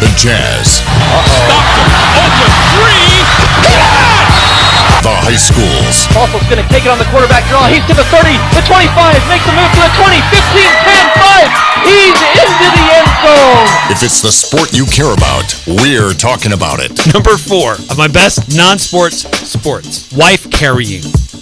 He's got it. The Jazz. Stockton, open three. The high schools. Waffle's going to take it on the quarterback draw. He's to the 30, the 25, makes the move to the 20, 15, 10, 5. He's into the end zone. If it's the sport you care about, we're talking about it. Number four of my best non-sports sports. Wife carrying.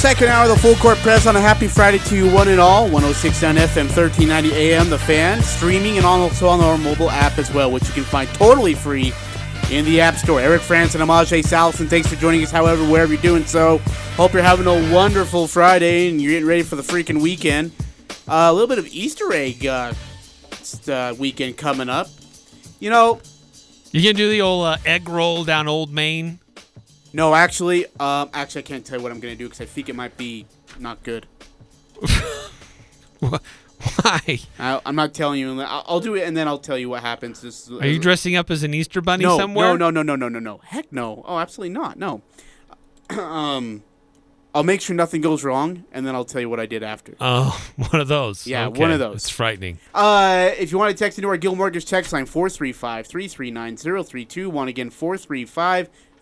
Second hour of the full court press on a happy Friday to you, one and all. 1069 FM, 1390 AM, The Fan. Streaming and also on our mobile app as well, which you can find totally free in the App Store. Eric France and Amaj Salvesen, thanks for joining us, however, wherever you're doing so. Hope you're having a wonderful Friday and you're getting ready for the freaking weekend. Uh, a little bit of Easter egg uh, uh, weekend coming up. You know, You gonna do the old uh, egg roll down Old Main? No, actually, um, actually, I can't tell you what I'm going to do because I think it might be not good. Why? I, I'm not telling you. I'll, I'll do it and then I'll tell you what happens. This, Are you dressing up as an Easter bunny no, somewhere? No, no, no, no, no, no, no. Heck no. Oh, absolutely not. No. um, I'll make sure nothing goes wrong, and then I'll tell you what I did after. Oh, one of those. Yeah, Okay. one of those. It's frightening. Uh, if you want to text into our Gil Mortgage text line, 435-339-0321. Again,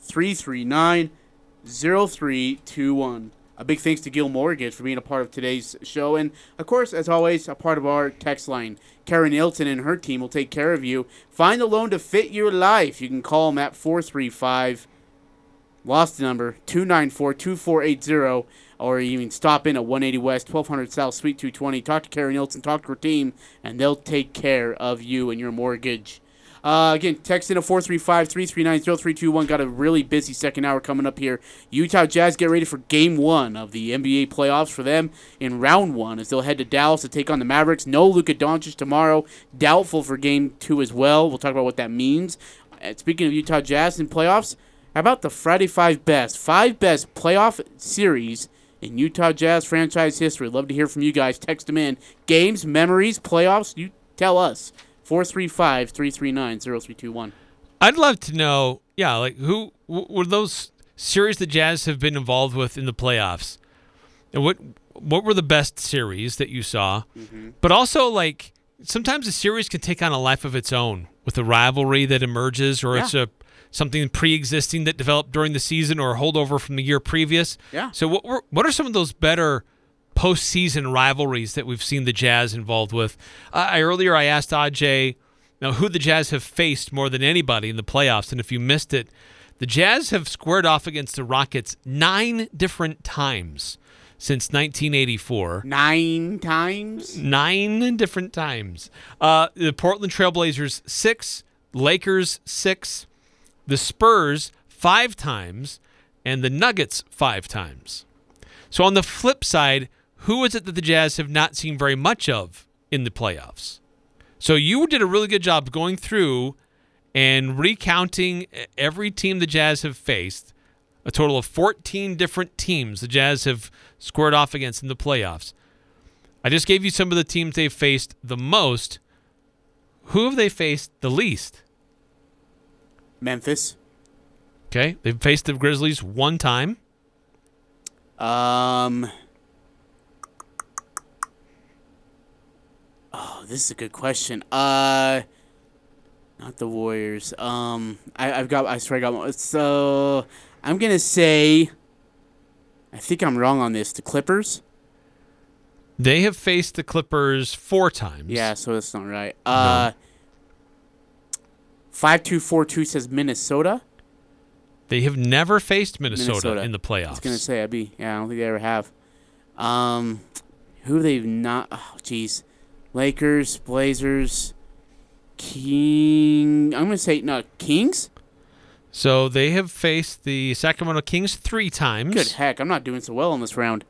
435-339-0321. A big thanks to Gil Mortgage for being a part of today's show. And, of course, as always, a part of our text line. Karen Hilton and her team will take care of you. Find a loan to fit your life. You can call them at 435- Lost number 294-2480 or you can stop in at 180 West, 1200 South, Suite 220. Talk to Karen Nielsen, talk to her team, and they'll take care of you and your mortgage. Uh, again, text in a 435-339-0321. Got a really busy second hour coming up here. Utah Jazz get ready for game one of the NBA playoffs for them in round one as they'll head to Dallas to take on the Mavericks. No Luka Doncic tomorrow. Doubtful for game two as well. We'll talk about what that means. And speaking of Utah Jazz in playoffs, how about the Friday Five Best? Five best playoff series in Utah Jazz franchise history. Love to hear from you guys. Text them in. Games, memories, playoffs, you tell us. 435 339 0321. I'd love to know, yeah, like who were those series the Jazz have been involved with in the playoffs, and what what were the best series that you saw? Mm-hmm. But also, like sometimes a series can take on a life of its own with a rivalry that emerges, or it's a something pre-existing that developed during the season or a holdover from the year previous. Yeah. So what were what are some of those better postseason rivalries that we've seen the Jazz involved with? Uh, I earlier I asked Aj, now who the Jazz have faced more than anybody in the playoffs, and if you missed it, the Jazz have squared off against the Rockets nine different times since 1984. Nine times? Nine different times. Uh, the Portland Trailblazers six, Lakers six, the Spurs five times, and the Nuggets five times. So on the flip side, who is it that the Jazz have not seen very much of in the playoffs? So you did a really good job going through and recounting every team the Jazz have faced. A total of 14 different teams the Jazz have squared off against in the playoffs. I just gave you some of the teams they've faced the most. Who have they faced the least? Memphis. Okay, they've faced the Grizzlies one time. Um. Oh, this is a good question. Uh, not the Warriors. Um, I, I've got. I swear I got one. So I'm gonna say. I think I'm wrong on this. The Clippers. They have faced the Clippers four times. Yeah, so that's not right. Uh, five two four two says Minnesota. They have never faced Minnesota, Minnesota. in the playoffs. I was gonna say I'd be. Yeah, I don't think they ever have. Um, who they've not. Oh, jeez. Lakers, Blazers, King. I'm gonna say no Kings. So they have faced the Sacramento Kings three times. Good heck, I'm not doing so well in this round.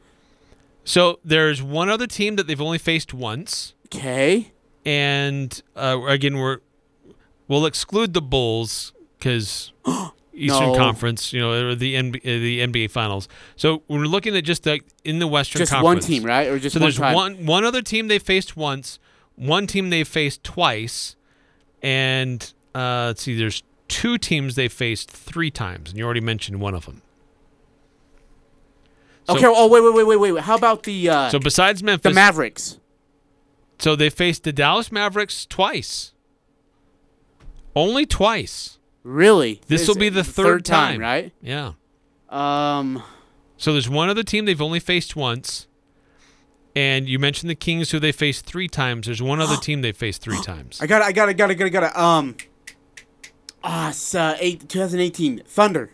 So there's one other team that they've only faced once, Okay. and uh, again we're we'll exclude the Bulls because Eastern No. Conference, you know, or the NBA, uh, the NBA Finals. So we're looking at just the, in the Western Just one team, right? Or just so one there's time? one one other team they faced once, one team they faced twice, and uh, let's see, there's two teams they faced three times, and you already mentioned one of them. So, okay. Oh wait, wait, wait, wait, wait. How about the uh, so besides Memphis, the Mavericks? so they faced the Dallas Mavericks twice. Only twice. Really? This will be the third, time, right? Yeah. Um. So there's one other team they've only faced once. And you mentioned the Kings, who they faced three times. There's one other team they faced three times. I got it. I got it. Got it. Got it. Got it. Um. Ah, it's uh, eight, 2018 Thunder.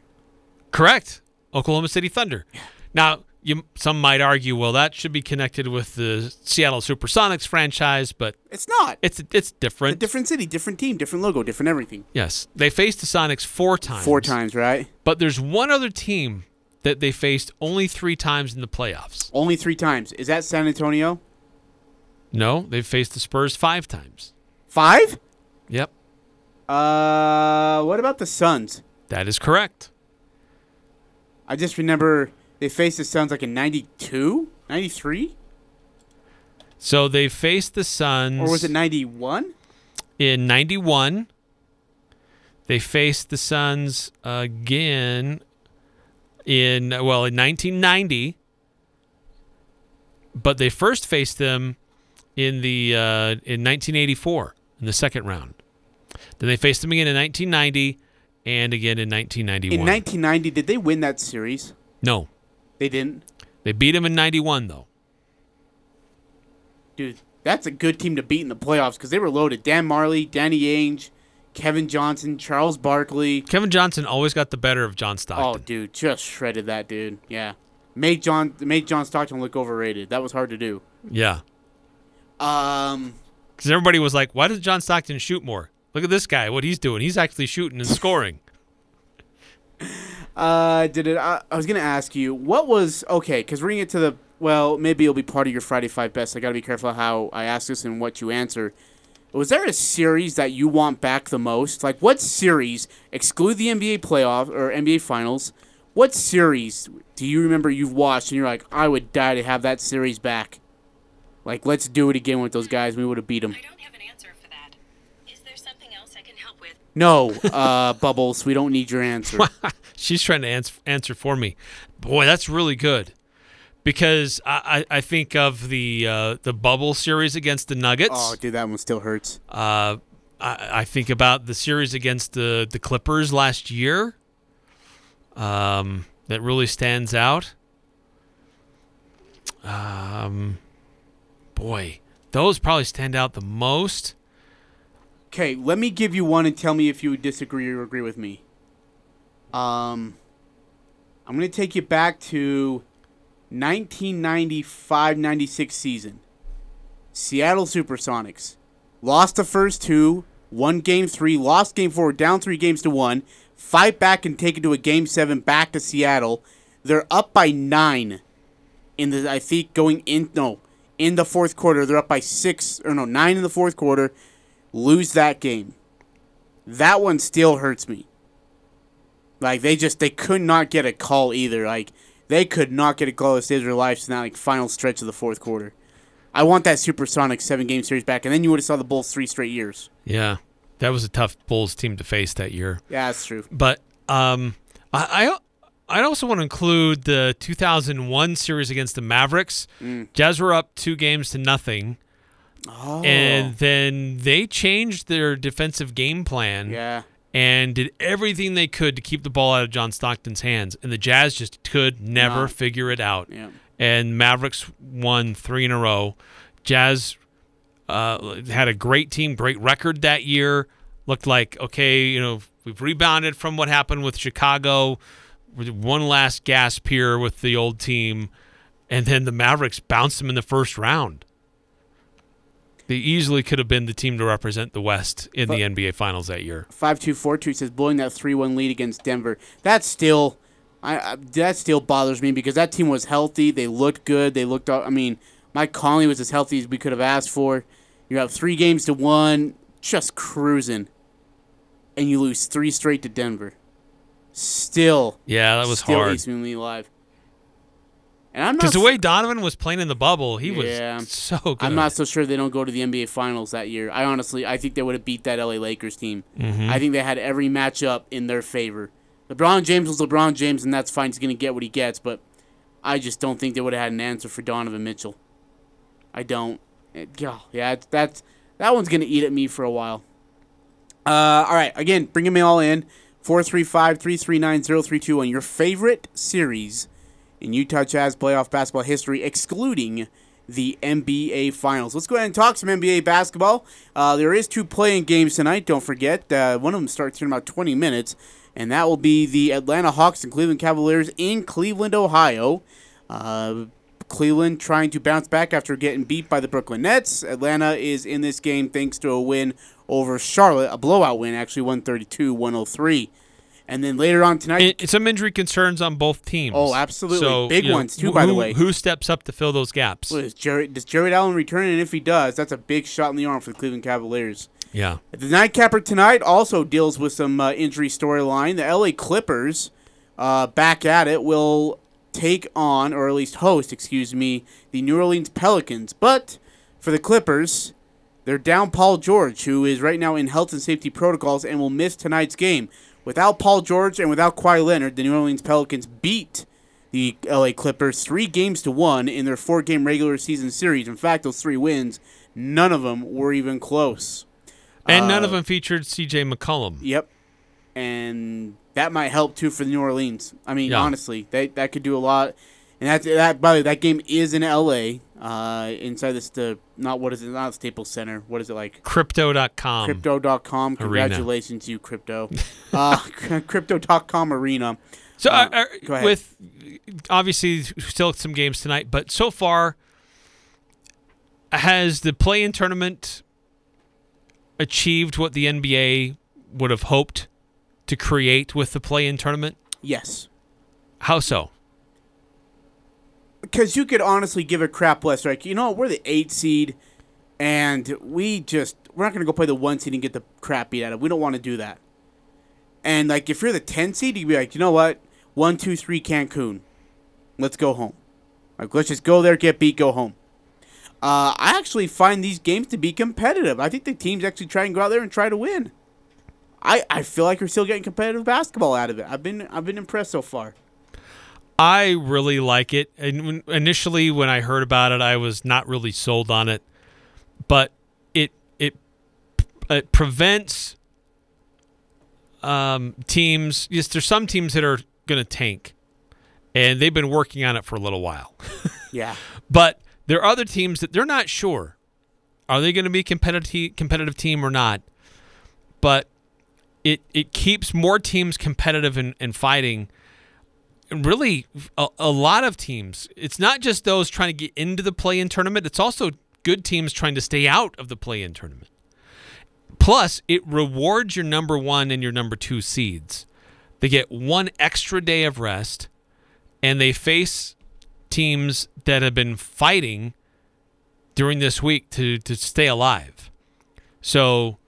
Correct. Oklahoma City Thunder. Now, you some might argue, well, that should be connected with the Seattle SuperSonics franchise, but It's not. it's it's a different. different city, different team, different logo, different everything. yes, they faced the Sonics four times. Four times, right? But there's one other team that they faced only three times in the playoffs. Only three times. Is that San Antonio? No, they've faced the Spurs five times. Five? Yep, Uh, what about the Suns? that is correct. I just remember they faced the Suns like in 92, 93? So they faced the Suns. Or was it 91? in 91 they faced the suns again in well in 1990 but they first faced them in the uh, in 1984 in the second round then they faced them again in 1990 and again in 1991 In 1990, did they win that series? no They didn't. they beat him in 91 though Dude, that's a good team to beat in the playoffs because they were loaded. Dan Majerle, Danny Ainge, Kevin Johnson, Charles Barkley. kevin johnson always got the better of john Stockton. Oh, dude, just shredded that dude. Yeah, made John made John Stockton look overrated. That was hard to do. yeah Um, because everybody was like why does john stockton shoot more look at this guy what he's doing he's actually shooting and scoring uh, did it? I, I was gonna ask you what was okay because we're gonna get to the well. Maybe it'll be part of your Friday Five Best. I gotta be careful how I ask this and what you answer. Was there a series that you want back the most? Like what series? Exclude the NBA playoff or NBA Finals. What series do you remember you've watched and you're like, I would die to have that series back? Like, let's do it again with those guys. We would have beat them. I don't have an answer for that. Is there something else I can help with? No, uh, Bubbles, we don't need your answer. She's trying to answer, answer for me. Boy, that's really good. Because I, I I think of the uh, the bubble series against the Nuggets. oh, dude, that one still hurts. Uh, I, I think about the series against the, the Clippers last year. Um, that really stands out. Um, boy, those probably stand out the most. Okay, let me give you one and tell me if you disagree or agree with me. Um, I'm going to take you back to 1995-96 season. Seattle Supersonics lost the first two, won game three, lost game four, down three games to one. Fight back and take it to a game seven back to Seattle. They're up by nine in the I think going in no in the fourth quarter. They're up by six or no nine in the fourth quarter lose that game. That one still hurts me. Like they just they could not get a call either. Like they could not get a call to save their lives in that like final stretch of the fourth quarter. I want that Supersonic seven game series back, and then you would have saw the Bulls three straight years. Yeah, that was a tough Bulls team to face that year. Yeah, that's true. But um, I, I I'd also want to include the 2001 series against the Mavericks. Jazz were up two games to nothing, Oh, and then they changed their defensive game plan yeah, and did everything they could to keep the ball out of John Stockton's hands, and the Jazz just could never No. figure it out. yeah. And Mavericks won three in a row. Jazz uh, had a great team, great record that year. Looked like okay, you know, we've rebounded from what happened with Chicago. One last gasp here with the old team, and then the Mavericks bounced them in the first round. They easily could have been the team to represent the West in the NBA Finals that year. Five two four two says blowing that three one lead against Denver. That still, I, I that still bothers me because that team was healthy. They looked good. They looked. I mean, Mike Conley was as healthy as we could have asked for. You have three games to one, just cruising, and you lose three straight to Denver. Still, Yeah, that was still hard. eats me alive. And I'm Because the way Donovan was playing in the bubble, he was Yeah. so good. I'm not so sure they don't go to the NBA Finals that year. I honestly, I think they would have beat that LA Lakers team. Mm-hmm. I think they had every matchup in their favor. LeBron James was LeBron James, and that's fine. He's going to get what he gets, but I just don't think they would have had an answer for Donovan Mitchell. I don't. Yeah, yeah, it's- that's that one's going to eat at me for a while. Uh, all right, again, bringing me all in. 435 339 0321. Your favorite series in Utah Jazz playoff basketball history, excluding the NBA Finals. Let's go ahead and talk some NBA basketball. Uh, there is two playing games tonight. Don't forget, uh, one of them starts in about 20 minutes, and that will be the Atlanta Hawks and Cleveland Cavaliers in Cleveland, Ohio. Uh, Cleveland trying to bounce back after getting beat by the Brooklyn Nets. Atlanta is in this game thanks to a win over Charlotte, a blowout win, actually 132 103. And then later on tonight, And some injury concerns on both teams. Oh, absolutely. So, Big you know, ones, too, who- by the way. Who steps up to fill those gaps? Well, does Jarrett Allen return? And if he does, that's a big shot in the arm for the Cleveland Cavaliers. Yeah. The nightcapper tonight also deals with some uh, injury storyline. The LA Clippers, uh, back at it, will take on, or at least host, excuse me, the New Orleans Pelicans. But for the Clippers, they're down Paul George, who is right now in health and safety protocols and will miss tonight's game. Without Paul George and without Kawhi Leonard, the New Orleans Pelicans beat the LA Clippers three games to one in their four game regular season series. In fact, those three wins, none of them were even close. And none of Uh, them featured CJ McCollum. Yep. And that might help too for the New Orleans. I mean, Yeah. honestly, that that could do a lot. And that that by the way, that game is in L.A. Uh, inside this the not what is it not Staples Center. What is it like? Crypto.com. Crypto.com. Congratulations, you crypto. uh, crypto.com arena. So, Uh, uh, uh, go ahead. with obviously still some games tonight, but so far, has the play-in tournament achieved what the NBA would have hoped to create with the play-in tournament? Yes. How so? Because you could honestly give a crap less. Like, you know, we're the eight seed, and we just we're not gonna go play the one seed and get the crap beat out of. We don't want to do that. And like, if you're the ten seed, you'd be like, you know what, one, two, three, Cancun, let's go home. Like, let's just go there, get beat, go home. Uh, I actually find these games to be competitive. I think the teams actually try and go out there and try to win. I, I feel like we're still getting competitive basketball out of it. I've been I've been impressed so far. I really like it. And initially, when I heard about it, I was not really sold on it. But it it it prevents um, teams. Yes, there's some teams that are going to tank, and they've been working on it for a little while. Yeah. But there are other teams that they're not sure. Are they going to be competitive competitive team or not? But it it keeps more teams competitive and, and fighting. Really, a, a lot of teams. It's not just those trying to get into the play-in tournament. It's also good teams trying to stay out of the play-in tournament. Plus, it rewards your number one and your number two seeds. They get one extra day of rest, and they face teams that have been fighting during this week to, to stay alive. So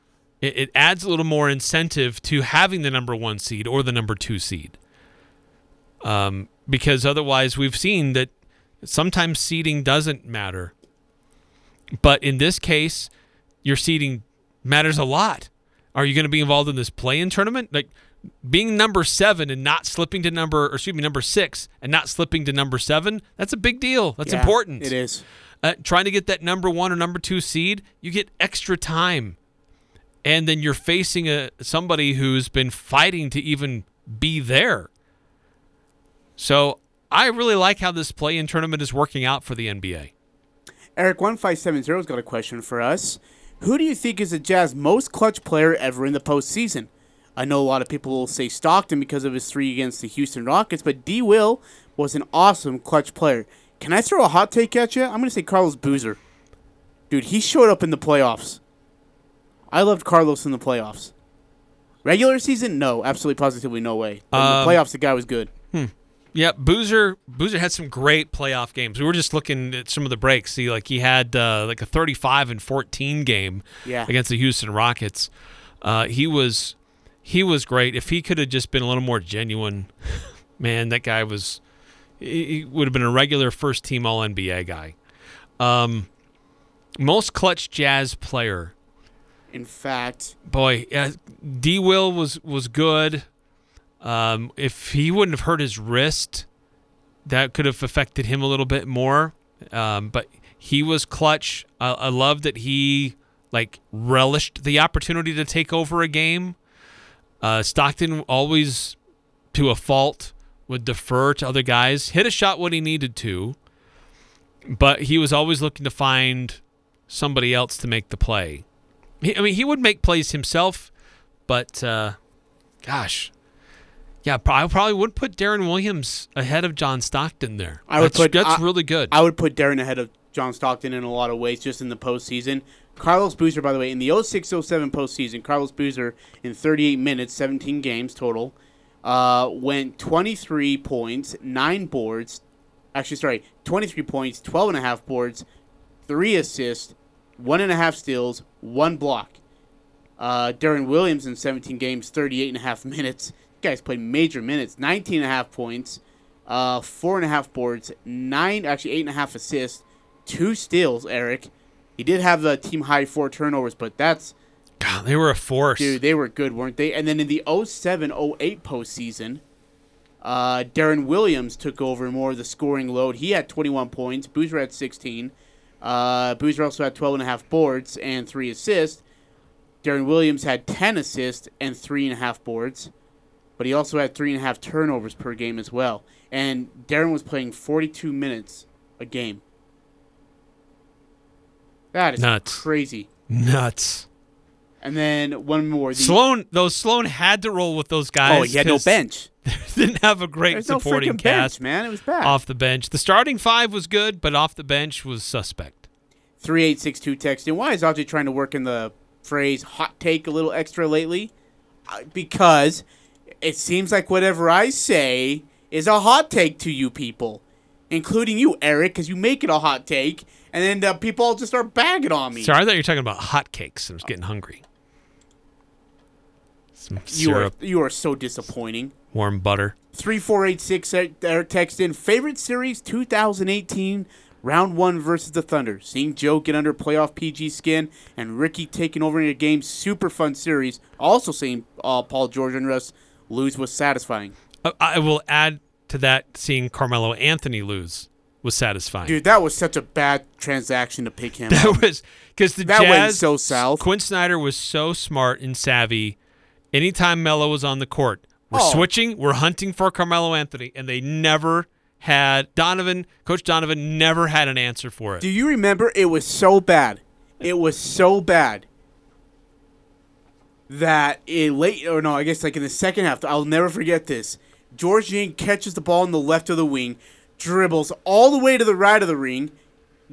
it, it adds a little more incentive to having the number one seed or the number two seed. Um, because otherwise, we've seen that sometimes seeding doesn't matter. But in this case, your seeding matters a lot. Are you going to be involved in this play-in tournament? Like being number seven and not slipping to number, or excuse me, number six and not slipping to number seven. That's a big deal. That's Yeah, important. It is. Uh, trying to get that number one or number two seed, you get extra time, and then you're facing a somebody who's been fighting to even be there. So I really like how this play-in tournament is working out for the NBA. Eric one five seven zero's got a question for us. Who do you think is the Jazz most clutch player ever in the postseason? I know a lot of people will say Stockton because of his three against the Houston Rockets, but D. Will was an awesome clutch player. Can I throw a hot take at you? I'm going to say Carlos Boozer. Dude, he showed up in the playoffs. I loved Carlos in the playoffs. Regular season, no, absolutely, positively, no way. But in Um, the playoffs, the guy was good. Yeah, Boozer Boozer had some great playoff games. We were just looking at some of the breaks. See, like he had uh, like a 35 and 14 game Yeah. against the Houston Rockets. Uh, he was he was great. If he could have just been a little more genuine, man, that guy was he he would have been a regular first team All NBA guy. Um, most clutch Jazz player. In fact, Boy, yeah, D. Will was was good. Um, if he wouldn't have hurt his wrist, that could have affected him a little bit more. Um, but he was clutch. I, I love that he like relished the opportunity to take over a game. Uh, Stockton always, to a fault, would defer to other guys. Hit a shot when he needed to, but he was always looking to find somebody else to make the play. He, I mean, he would make plays himself, but uh, gosh, yeah, I probably would put Deron Williams ahead of John Stockton there. I would that's, put- that's I- really good. I would put Deron ahead of John Stockton in a lot of ways, just in the postseason. Carlos Boozer, by the way, in the 06 07 postseason, Carlos Boozer in 38 minutes, 17 games total, uh, went 23 points, 9 boards. Actually, sorry, 23 points, 12 and a half boards, 3 assists, 1.5 steals, 1 block. Uh, Deron Williams in 17 games, 38 and a half minutes. Guys played major minutes, 19 and a half points, uh, four and a half boards, nine, actually eight and a half assists, two steals. Eric, he did have the team high four turnovers, but that's God, they were a force. dude, they were good, weren't they? And then in the 07-08 postseason, uh, Deron Williams took over more of the scoring load. He had 21 points. Boozer had 16. Uh, Boozer also had 12 and a half boards and three assists. Deron Williams had 10 assists and three and a half boards, but he also had three and a half turnovers per game as well. And Deron was playing 42 minutes a game. That is Nuts. crazy. Nuts. And then one more. The, Sloan, though Sloan had to roll with those guys. oh, he had no bench. Didn't have a great There's supporting freaking cast bench, man. It was bad. off the bench. The starting five was good, but off the bench was suspect. 3862 texting. Why is Audrey trying to work in the phrase hot take a little extra lately? Uh, because it seems like whatever I say is a hot take to you people, including you, Eric, because you make it a hot take, and then the people all just start bagging on me. Sorry, I thought you were talking about hotcakes. I was getting hungry. Some you syrup, are you are so disappointing. warm butter. 3486 Eric text in favorite series 2018 round 1 versus the Thunder. Seeing Joe get under playoff PG skin and Ricky taking over in a game super fun series. Also seeing uh, Paul George and Russ lose was satisfying. Uh, I, I will add to that seeing Carmelo Anthony lose was satisfying. Dude, that was such a bad transaction to pick him. that up. was because the That Jazz went so south. Quin Snyder was so smart and savvy. Anytime Melo was on the court, we're Oh. switching, we're hunting for Carmelo Anthony, and they never had Donovan. Coach Donovan never had an answer for it. Do you remember it was so bad? It was so bad that in late or no, I guess like in the second half, I'll never forget this. George Niang catches the ball in the left of the wing, dribbles all the way to the right of the ring,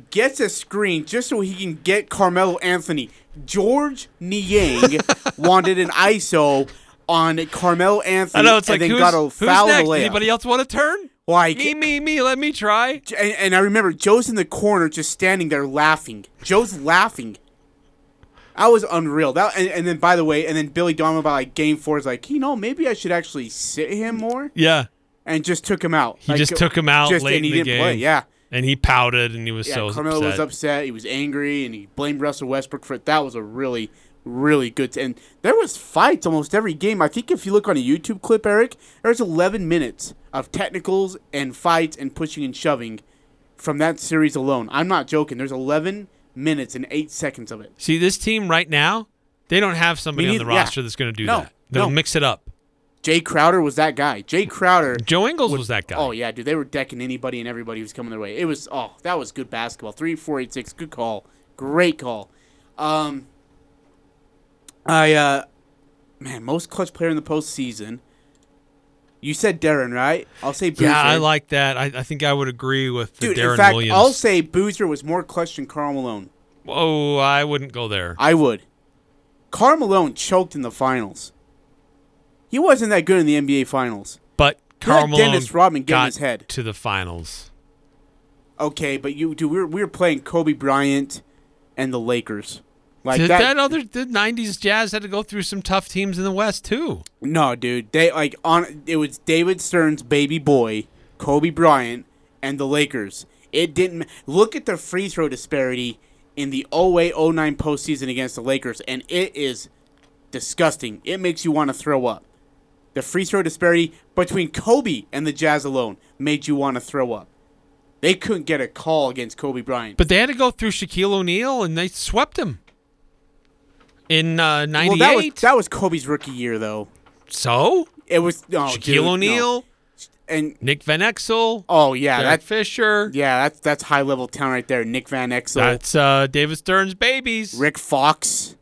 gets a screen just so he can get Carmelo Anthony. George Niang wanted an ISO on Carmelo Anthony I know it's and like then who's, got a who's foul next? Anybody else want to turn? Like Me, me, me. Let me try. and, and I remember Joe's in the corner just standing there laughing. Joe's laughing. That was unreal. That and, and then by the way, and then Billy Donovan by like game four is like, you know, maybe I should actually sit him more, Yeah, and just took him out. he Like, just took him out just- late in the game. play. Yeah, and he pouted and he was yeah. so Carmelo upset. was upset. He was angry, and he blamed Russell Westbrook for it. That was a really, really good. and there was fights almost every game. I think if you look on a YouTube clip, Eric, there's 11 minutes of technicals and fights and pushing and shoving from that series alone. I'm not joking. There's 11 minutes and eight seconds of it. See, this team right now, they don't have somebody Me on the neither- yeah. roster that's going to do No, that. They'll no. mix it up. Jae Crowder was that guy. Jae Crowder. Joe Ingles was that guy. Oh yeah, dude, they were decking anybody and everybody who was coming their way. It was oh, that was good basketball. Three, four, eight, six. Good call. Great call. Um, I uh, man, most clutch player in the postseason. You said Deron, right? I'll say Boozer. Yeah, I like that. I, I think I would agree with the Dude, Deron in fact, Williams. I'll say Boozer was more clutch than Karl Malone. Oh, I wouldn't go there. I would. Karl Malone choked in the finals. He wasn't that good in the NBA finals. But Karl Malone Dennis Rodman got his head. to the finals. Okay, but you do. We were, we were playing Kobe Bryant and the Lakers. Like Did that. that, other the '90s Jazz had to go through some tough teams in the West too. no, dude. They like on. It was David Stern's baby boy, Kobe Bryant, and the Lakers. It didn't look at the free throw disparity in the 08-09 postseason against the Lakers, and it is disgusting. It makes you want to throw up. The free throw disparity between Kobe and the Jazz alone made you want to throw up. They couldn't get a call against Kobe Bryant. But they had to go through Shaquille O'Neal, and they swept him in uh, '98. Well, that was that was Kobe's rookie year, though. so It was no, Shaquille dude, no. O'Neal, and Nick Van Exel, oh yeah, Derek that Fisher. yeah, that's that's high level talent right there. Nick Van Exel, That's uh, David Stern's babies. Rick Fox.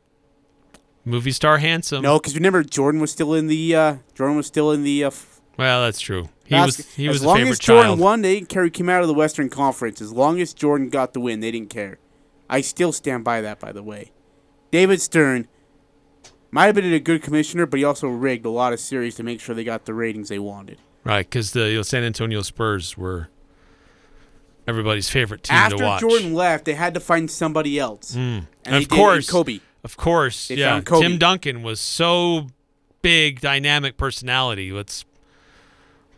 Movie star handsome. No, because remember Jordan was still in the uh, Jordan was still in the. Uh, Well, that's true. He was he was the long favorite as Jordan child. won, they didn't care. He came out of the Western Conference. As long as Jordan got the win, they didn't care. I still stand by that. By the way, David Stern might have been a good commissioner, but he also rigged a lot of series to make sure they got the ratings they wanted. Right, because the you know, San Antonio Spurs were everybody's favorite team After to watch. Jordan left, they had to find somebody else. And And of did it in course, Kobe. Of course, They yeah. Kobe. Tim Duncan was so big, dynamic personality. Let's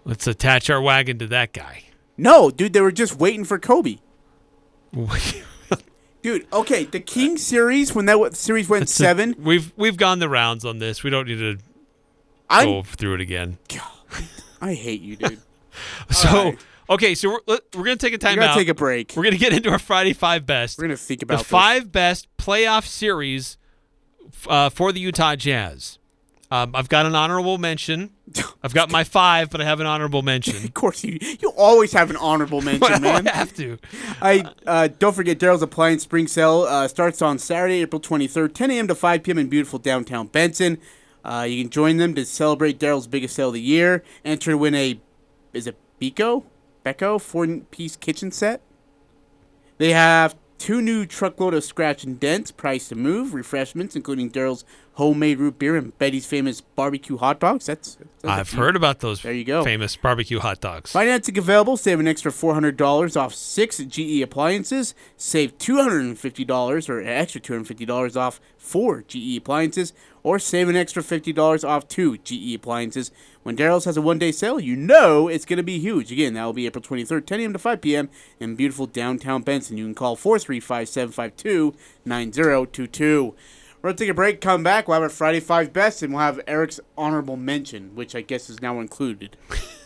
let's attach our wagon to that guy. No, dude, they were just waiting for Kobe. Dude, okay, the King series when that w- series went seven, We've we've gone the rounds on this. We don't need to I go through it again. I hate you, dude. So right. okay, so we're we're gonna take a time gotta out. take a break. We're gonna get into our Friday five best. We're gonna think the about this. five best playoff series uh, for the Utah Jazz. Um, I've got an honorable mention. I've got my five, but I have an honorable mention. Of course, you you always have an honorable mention, well, man. I have to. I uh, don't forget Daryl's Appliance Spring Sale uh, starts on Saturday, April 23rd, 10 a.m. to 5 p.m. in beautiful downtown Benson. Uh, you can join them to celebrate Daryl's biggest sale of the year. Enter to win a is it Beko Beko four piece kitchen set. They have two new truckload of scratch and dents, price to move, refreshments including Daryl's homemade root beer and Betty's famous barbecue hot dogs. That's, that's I've heard about those There you go. famous barbecue hot dogs. Financing available. Save an extra $400 off six GE appliances. Save $250 or an extra $250 off four GE appliances. Or save an extra $50 off two GE appliances. When Daryl's has a one day sale, you know it's going to be huge. Again, that will be April 23rd, 10 a.m. to 5 p.m. in beautiful downtown Benson. You can call 435 752 9022. We're going to take a break, come back. We'll have our Friday Five Best, and we'll have Eric's honorable mention, which I guess is now included.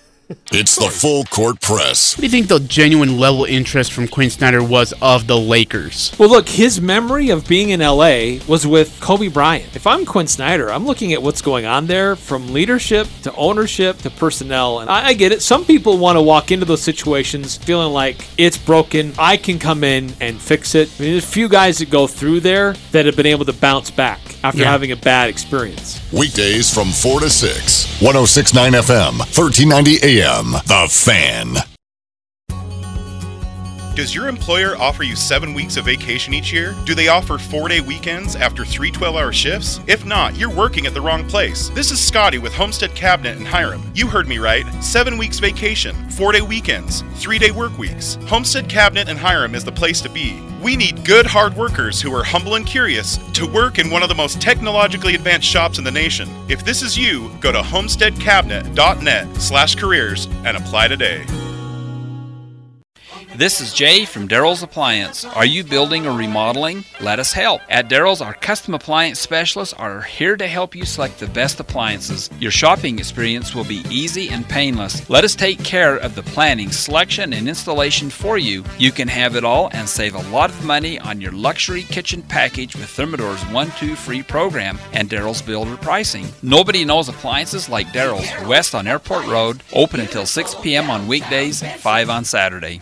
It's the full court press. What do you think the genuine level interest from Quin Snyder was of the Lakers? Well, look, his memory of being in LA was with Kobe Bryant. If I'm Quin Snyder, I'm looking at what's going on there from leadership to ownership to personnel. And I, I get it. Some people want to walk into those situations feeling like it's broken. I can come in and fix it. I mean, there's a few guys that go through there that have been able to bounce back after Yeah. having a bad experience. Weekdays from 4 to 6. 1069 FM, 1390 AM. The Fan. Does your employer offer you seven weeks of vacation each year? Do they offer four day weekends after three 12 hour shifts? If not, you're working at the wrong place. This is Scotty with Homestead Cabinet in Hyrum. You heard me right. Seven weeks vacation, four day weekends, three day work weeks. Homestead Cabinet in Hyrum is the place to be. We need good, hard workers who are humble and curious to work in one of the most technologically advanced shops in the nation. If this is you, go to homesteadcabinet.net slash careers and apply today. This is Jay from Daryl's Appliance. Are you building or remodeling? Let us help. At Daryl's, our custom appliance specialists are here to help you select the best appliances. Your shopping experience will be easy and painless. Let us take care of the planning, selection, and installation for you. You can have it all and save a lot of money on your luxury kitchen package with Thermador's 1 2 free program and Daryl's builder pricing. Nobody knows appliances like Daryl's, west on Airport Road, open until 6 p.m. on weekdays, 5 on Saturday.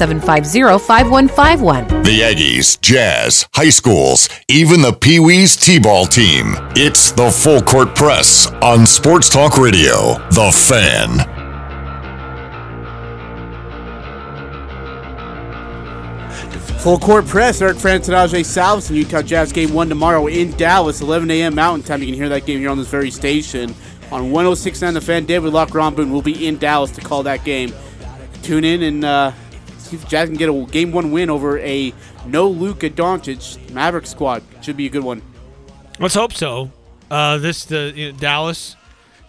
750 5151. The Aggies, Jazz, high schools, even the Pee Wee's T-ball team. It's the Full Court Press on Sports Talk Radio. The Fan. Full court press. Eric Francinage Salvesen, Utah Jazz game one tomorrow in Dallas, 11 a.m. Mountain Time. You can hear that game here on this very station on 106.9 The Fan. David Locke Ron Boone will be in Dallas to call that game. Tune in and uh, see if Jazz can get a game one win over a no Luka Doncic Maverick squad. Should be a good one. Let's hope so. Uh, this the you know, Dallas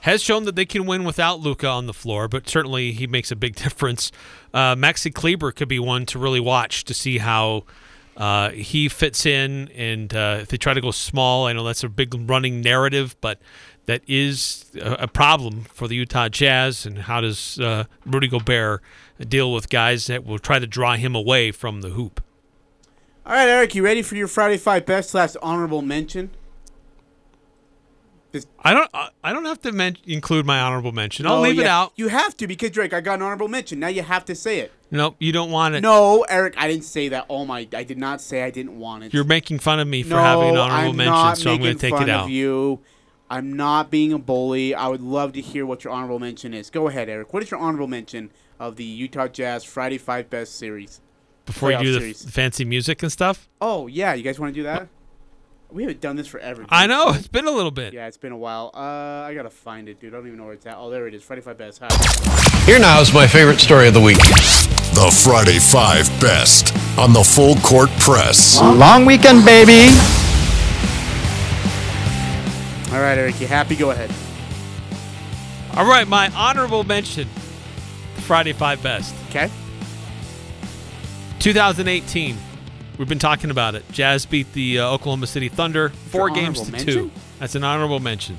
has shown that they can win without Luka on the floor, but certainly he makes a big difference. Uh, Maxi Kleber could be one to really watch to see how uh, he fits in, and uh, if they try to go small, I know that's a big running narrative, but that is a, problem for the Utah Jazz. And how does uh, Rudy Gobert deal with guys that will try to draw him away from the hoop? All right, Eric, you ready for your Friday Five Best last honorable mention? I don't. I I don't have to men- include my honorable mention. I'll Oh, leave it out. You have to because Drake, I got an honorable mention. Now you have to say it. Nope, you don't want it. No, Eric, I didn't say that. Oh my, I did not say I didn't want it. You're making fun of me for no, having an honorable I'm mention, so I'm going to take it out. Of you. I'm not being a bully. I would love to hear what your honorable mention is. Go ahead, Eric. What is your honorable mention of the Utah Jazz Friday Five Best series? Before you playoff do the f- fancy music and stuff. Oh yeah, you guys want to do that? We haven't done this forever. I know it's been a little bit. Yeah, it's been a while. Uh, I gotta find it, dude. I don't even know where it's at. Oh, there it is. Friday Five Best. Hi. Here now is my favorite story of the week. The Friday Five Best on the Full Court Press. Long weekend, baby. All right, Eric, you happy? Go ahead. All right, my honorable mention. Friday Five Best. Okay. 2018. We've been talking about it. Jazz beat the uh, Oklahoma City Thunder four games to honorable two. That's an honorable mention.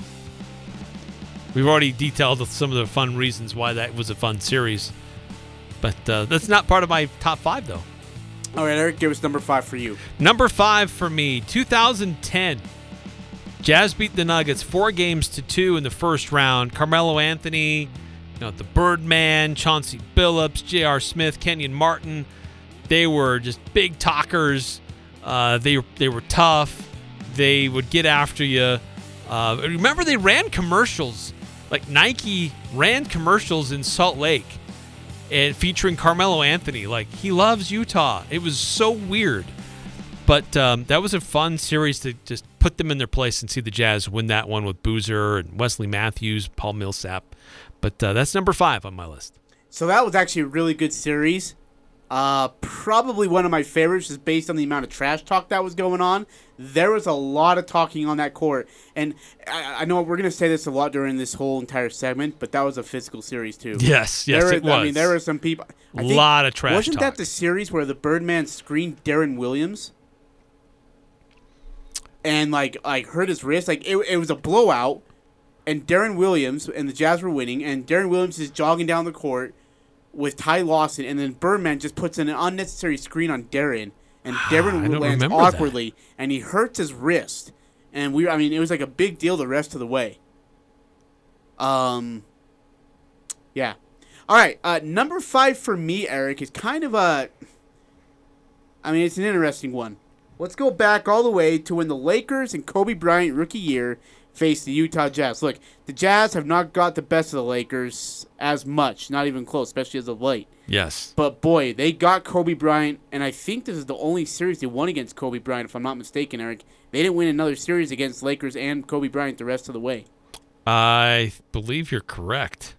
We've already detailed some of the fun reasons why that was a fun series, but uh, that's not part of my top five though. All right, Eric, give us number five for you. Number five for me, 2010. Jazz beat the Nuggets four games to two in the first round. Carmelo Anthony, you know, the Birdman, Chauncey Billups, J.R. Smith, Kenyon Martin. They were just big talkers. Uh, they they were tough. They would get after you. Uh, remember, they ran commercials. Like Nike ran commercials in Salt Lake, and featuring Carmelo Anthony. Like he loves Utah. It was so weird. But um, that was a fun series to just put them in their place and see the Jazz win that one with Boozer and Wesley Matthews, Paul Millsap. But uh, that's number five on my list. So that was actually a really good series. Uh, probably one of my favorites, just based on the amount of trash talk that was going on. There was a lot of talking on that court, and I, I know we're gonna say this a lot during this whole entire segment, but that was a physical series too. Yes, yes, there it were- I mean, there were some people. A Lot of trash Wasn't talk. that the series where the Birdman screened Deron Williams? And like like hurt his wrist. Like it, it was a blowout, and Deron Williams and the Jazz were winning, and Deron Williams is jogging down the court with Ty Lawson, and then Birdman just puts in an unnecessary screen on Deron, and Deron lands remember that. awkwardly, and he hurts his wrist, and we I mean it was like a big deal the rest of the way. Um. Yeah. All right. Uh, number five for me, Eric, is kind of a. I mean, it's an interesting one. Let's go back all the way to when the Lakers and Kobe Bryant rookie year faced the Utah Jazz. Look, the Jazz have not got the best of the Lakers as much, not even close, especially as of late. Yes. But boy, they got Kobe Bryant, and I think this is the only series they won against Kobe Bryant, if I'm not mistaken, Eric. They didn't win another series against Lakers and Kobe Bryant the rest of the way. I believe you're correct.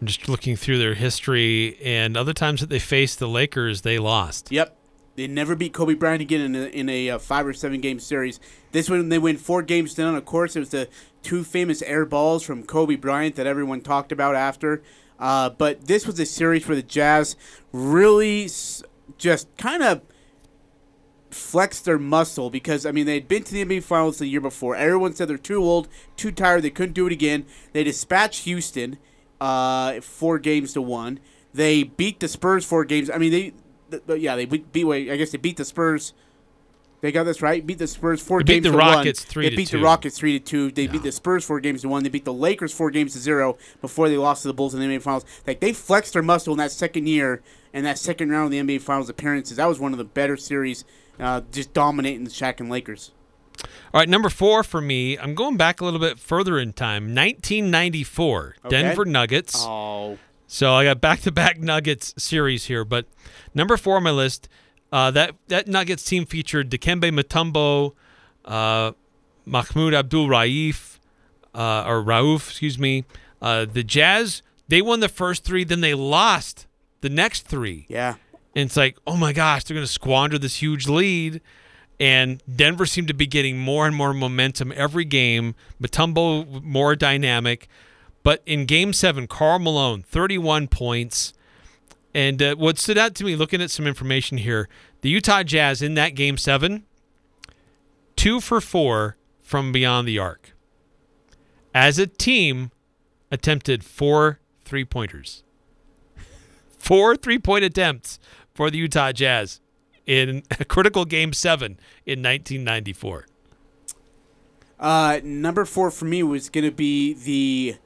I'm just looking through their history, and other times that they faced the Lakers, they lost. Yep. They never beat Kobe Bryant again in a, in a uh, five or seven game series. This one, they win four games down. Of course, it was the two famous air balls from Kobe Bryant that everyone talked about after. Uh, but this was a series where the Jazz really just kind of flexed their muscle because I mean they'd been to the NBA Finals the year before. Everyone said they're too old, too tired, they couldn't do it again. They dispatched Houston, uh, four games to one. They beat the Spurs four games. I mean they, yeah, they beat. beat I guess they beat the Spurs. They got this right. Beat the Spurs four They beat games the to Rockets one. three They beat two. the Rockets three to two. They beat the Spurs four games to one. They beat the Lakers four games to zero before they lost to the Bulls in the NBA Finals. Like they flexed their muscle in that second year and that second round of the NBA Finals appearances. That was one of the better series, uh, just dominating the Shaq and Lakers. All right, number four for me. I'm going back a little bit further in time. 1994, Okay. Denver Nuggets. Oh. So I got back-to-back Nuggets series here, but number four on my list. Uh, that that Nuggets team featured Dikembe Mutombo, uh, Mahmoud Abdul Raif, uh, or Rauf, excuse me. Uh, the Jazz they won the first three, then they lost the next three. Yeah. And it's like, oh my gosh, they're going to squander this huge lead. And Denver seemed to be getting more and more momentum every game. Mutombo more dynamic. But in game seven, Karl Malone, 31 points. And uh, what stood out to me looking at some information here the Utah Jazz in that game seven, two for four from beyond the arc. As a team, attempted four three pointers. Four three point attempts for the Utah Jazz in a critical game seven in 1994. Uh, number four for me was going to be the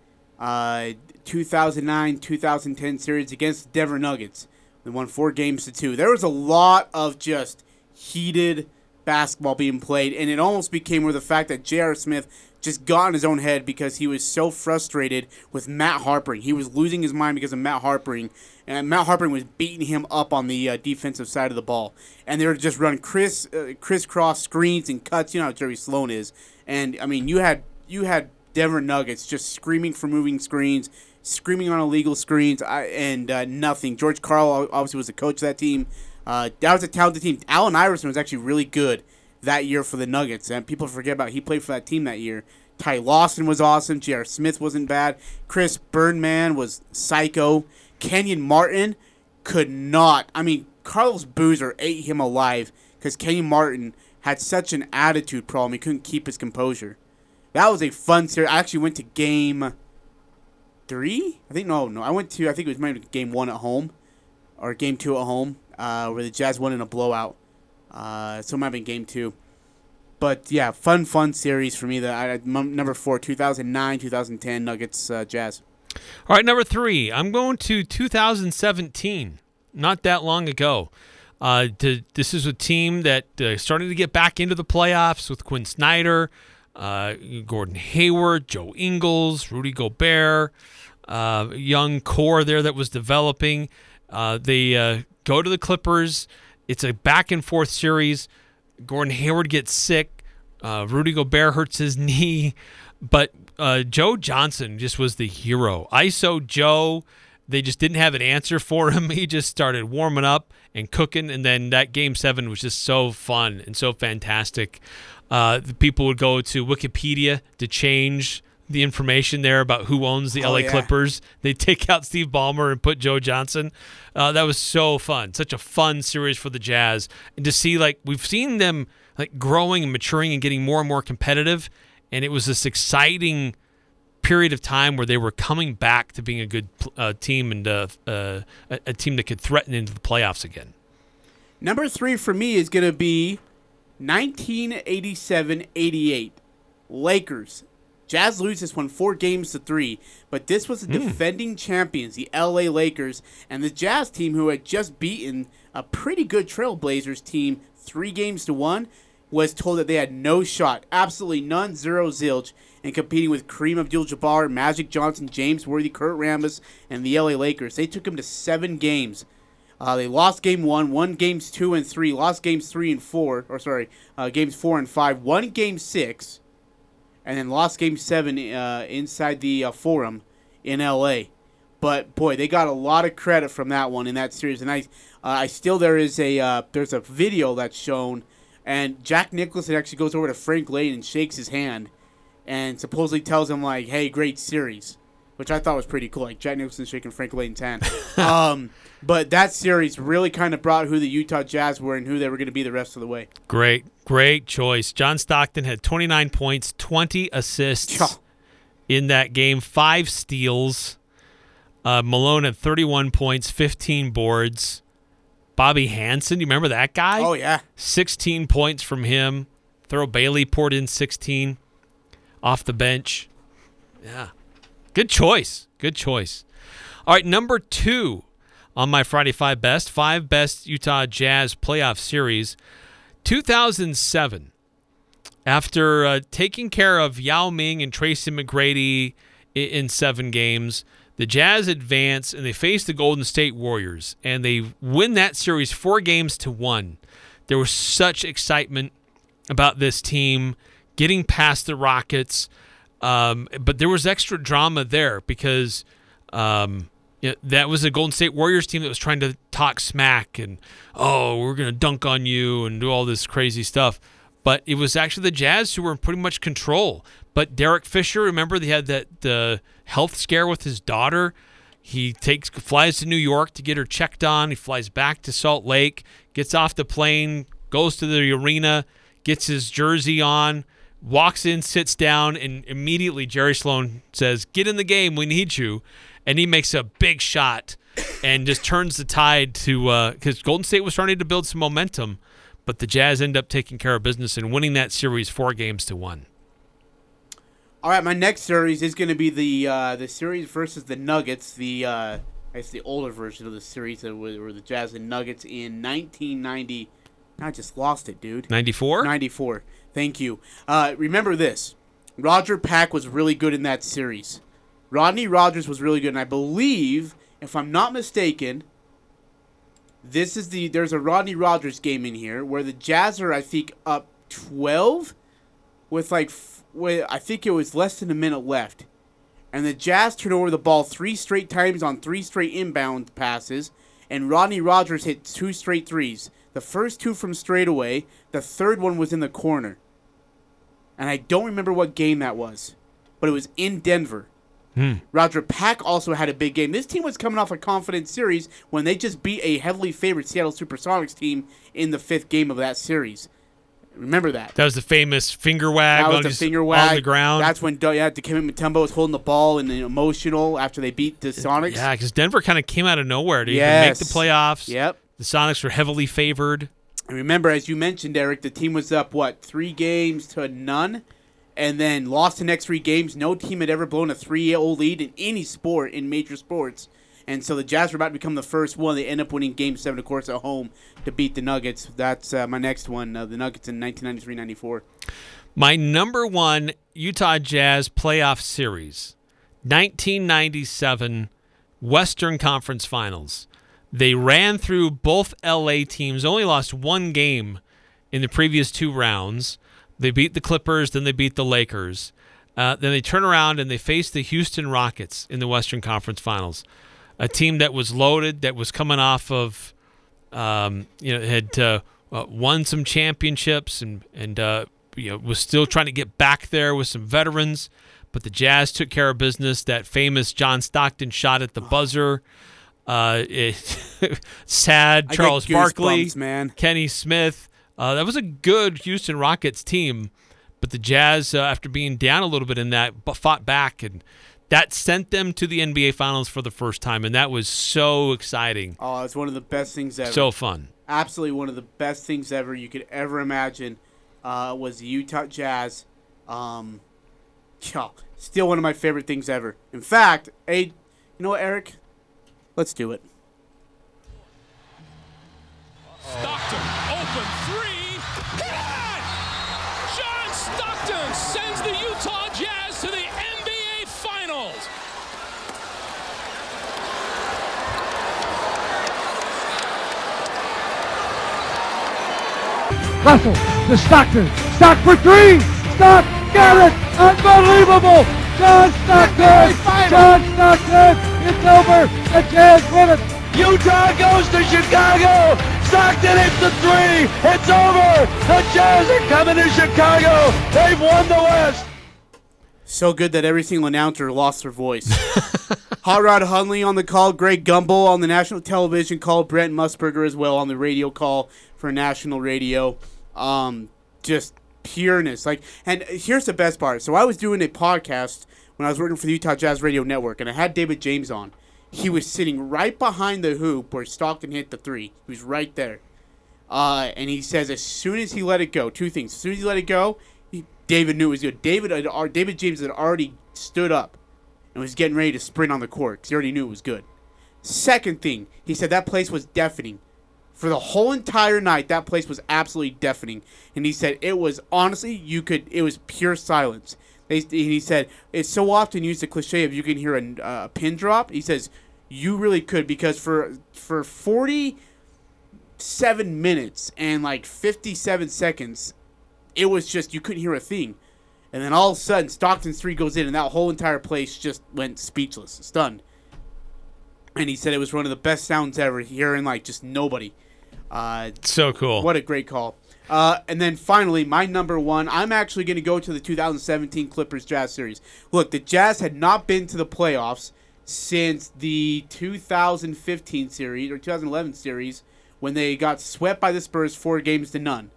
uh, 2009 2010 series against the Denver Nuggets. They won four games to two. There was a lot of just heated basketball being played, and it almost became where the fact that J.R. Smith just got in his own head because he was so frustrated with Matt Harpring. He was losing his mind because of Matt Harpring, and Matt Harpring was beating him up on the uh, defensive side of the ball. And they were just running criss uh, crisscross screens and cuts. You know how Jerry Sloan is. And I mean, you had you had Denver Nuggets just screaming for moving screens, screaming on illegal screens, I, and uh, nothing. George Karl obviously was the coach of that team. Uh, that was a talented team. Allen Iverson was actually really good that year for the Nuggets, and people forget about he played for that team that year. Ty Lawson was awesome. J.R. Smith wasn't bad. Chris Birdman was psycho. Kenyon Martin could not. I mean, Carlos Boozer ate him alive because Kenyon Martin had such an attitude problem. He couldn't keep his composure. That was a fun series. I actually went to game three. I think no, no. I went to. I think it was maybe game one at home, or game two at home, uh, where the Jazz won in a blowout. Uh, so it might have been game two. But yeah, fun, fun series for me. That number four, 2009, 2010 Nuggets, uh, Jazz. All right, number three. I'm going to 2017, not that long ago. Uh, to, this is a team that uh, starting to get back into the playoffs with Quin Snyder, uh, Gordon Hayward, Joe Ingles, Rudy Gobert, uh, young core there that was developing. Uh, they uh, go to the Clippers. It's a back and forth series. Gordon Hayward gets sick. Uh, Rudy Gobert hurts his knee, but uh, Joe Johnson just was the hero. ISO Joe, they just didn't have an answer for him. He just started warming up and cooking, and then that game seven was just so fun and so fantastic. Uh, the people would go to Wikipedia to change the information there about who owns the Oh, LA yeah. Clippers. They take out Steve Ballmer and put Joe Johnson. Uh, that was so fun. Such a fun series for the Jazz. And to see like we've seen them like growing and maturing and getting more and more competitive. And it was this exciting period of time where they were coming back to being a good uh, team and uh, uh, a, a team that could threaten into the playoffs again. Number three for me is going to be 1987-88 Lakers. Jazz lose this one four games to three, but this was the hmm. defending champions, the LA Lakers, and the Jazz team who had just beaten a pretty good Trailblazers team three games to one. was told that they had no shot, absolutely none, zero zilch, in competing with Kareem Abdul-Jabbar, Magic Johnson, James Worthy, Kurt Rambis, and the LA Lakers. They took them to seven games. Uh, they lost game one, won games two and three, lost games three and four, or sorry, uh, games four and five, won game six, and then lost game seven uh, inside the uh, Forum in LA. But boy, they got a lot of credit from that one in that series, and I, uh, I still there is a uh, there's a video that's shown, and Jack Nicholson actually goes over to Frank Layden and shakes his hand, and supposedly tells him like, "Hey, great series," which I thought was pretty cool. Like Jack Nicholson shaking Frank Layden's hand. um, but that series really kind of brought who the Utah Jazz were and who they were going to be the rest of the way. Great, great choice. John Stockton had 29 points, 20 assists in that game, five steals. Uh, Malone had 31 points, 15 boards. Bobby Hansen, you remember that guy? Oh, yeah. 16 points from him. Thurl Bailey poured in 16 off the bench. Yeah. Good choice. Good choice. All right, number two on my Friday Five Best, five best Utah Jazz playoff series. 2007, after uh, taking care of Yao Ming and Tracy McGrady in, seven games, the Jazz advance and they face the Golden State Warriors and they win that series four games to one. There was such excitement about this team getting past the Rockets, um, but there was extra drama there because um, you know, that was a Golden State Warriors team that was trying to talk smack and oh we're gonna dunk on you and do all this crazy stuff. But it was actually the Jazz who were in pretty much control. But Derek Fisher, remember they had that the health scare with his daughter. He takes flies to New York to get her checked on. He flies back to Salt Lake, gets off the plane, goes to the arena, gets his jersey on, walks in, sits down, and immediately Jerry Sloan says, "Get in the game. We need you." And he makes a big shot and just turns the tide to because Golden State was starting to build some momentum, but the Jazz end up taking care of business and winning that series four games to one. All right, my next series is going to be the uh, the series versus the Nuggets. The uh, it's the older version of the series that were, were the Jazz and Nuggets in 1990. I just lost it, dude. 94? 94. Thank you. Uh, remember this: Roger Pack was really good in that series. Rodney Rogers was really good, and I believe, if I'm not mistaken, this is the there's a Rodney Rogers game in here where the Jazz are I think up 12 with like with, I think it was less than a minute left. And the Jazz turned over the ball three straight times on three straight inbound passes, and Rodney Rogers hit two straight threes. The first two from straightaway, the third one was in the corner. And I don't remember what game that was, but it was in Denver. Hmm. Roger Pack also had a big game. This team was coming off a confident series when they just beat a heavily favored Seattle Supersonics team in the fifth game of that series. Remember that. That was the famous finger wag That was the finger wag on the ground. That's when yeah, Dikembe Mutombo was holding the ball and emotional after they beat the Sonics. Yeah, because Denver kind of came out of nowhere to even make the playoffs. Yep. The Sonics were heavily favored. And remember, as you mentioned, Eric, the team was up what three games to none, and then lost the next three games. No team had ever blown a 3-0 lead in any sport in major sports, and so the Jazz were about to become the first one. They end up winning Game Seven, of course, at home to beat the Nuggets. That's uh, my next one. Uh, the Nuggets in 1993-94. My number one Utah Jazz playoff series, 1997 Western Conference Finals. They ran through both LA teams, only lost one game in the previous two rounds. They beat the Clippers, then they beat the Lakers. Uh, then they turn around and they face the Houston Rockets in the Western Conference Finals, a team that was loaded, that was coming off of, um, you know, had uh, uh, won some championships and and uh, you know was still trying to get back there with some veterans. But the Jazz took care of business. That famous John Stockton shot at the buzzer. Uh, it, sad Charles Barkley, man. Kenny Smith. Uh, that was a good Houston Rockets team, but the Jazz, uh, after being down a little bit in that, fought back, and that sent them to the NBA Finals for the first time, and that was so exciting, Oh, it's one of the best things ever. so fun. absolutely one of the best things ever you could ever imagine uh, was the Utah Jazz. Um, still one of my favorite things ever. In fact, hey, you know what, Eric? Let's do it. Stockton, open three. Hit it! Simmons sends the Utah Jazz to the NBA Finals. Russell to Stockton. Stock for three. Stock got it. Unbelievable. John Stockton. John Stockton. It's over. The Jazz win it. Utah goes to Chicago. Stockton hits the three. It's over. The Jazz are coming to Chicago. They've won the West. So good that every single announcer lost their voice. Hot Rod Hundley on the call, Greg Gumbel on the national television call, Brent Musburger as well on the radio call for national radio. Um, just pureness. Like, and here's the best part. So I was doing a podcast when I was working for the Utah Jazz Radio Network, and I had David James on. He was sitting right behind the hoop where Stockton hit the three. He was right there. Uh, and he says as soon as he let it go, two things. As soon as he let it go, he, David knew it was good. David David James had already stood up and was getting ready to sprint on the court because he already knew it was good. Second thing, he said that place was deafening. For the whole entire night, that place was absolutely deafening. And he said it was honestly, you could, it was pure silence. They, he said it's so often used the cliche of you can hear a, uh, pin drop. He says you really could because for for forty seven minutes and like fifty seven seconds, it was just you couldn't hear a thing. And then all of a sudden, Stockton's three goes in, and that whole entire place just went speechless, stunned. And he said it was one of the best sounds ever, hearing like just nobody. Uh, So cool. What a great call. Uh, and then finally, my number one, I'm actually going to go to the 2017 Clippers Jazz series. Look, the Jazz had not been to the playoffs since the 2015 series or 2011 series when they got swept by the Spurs four games to none.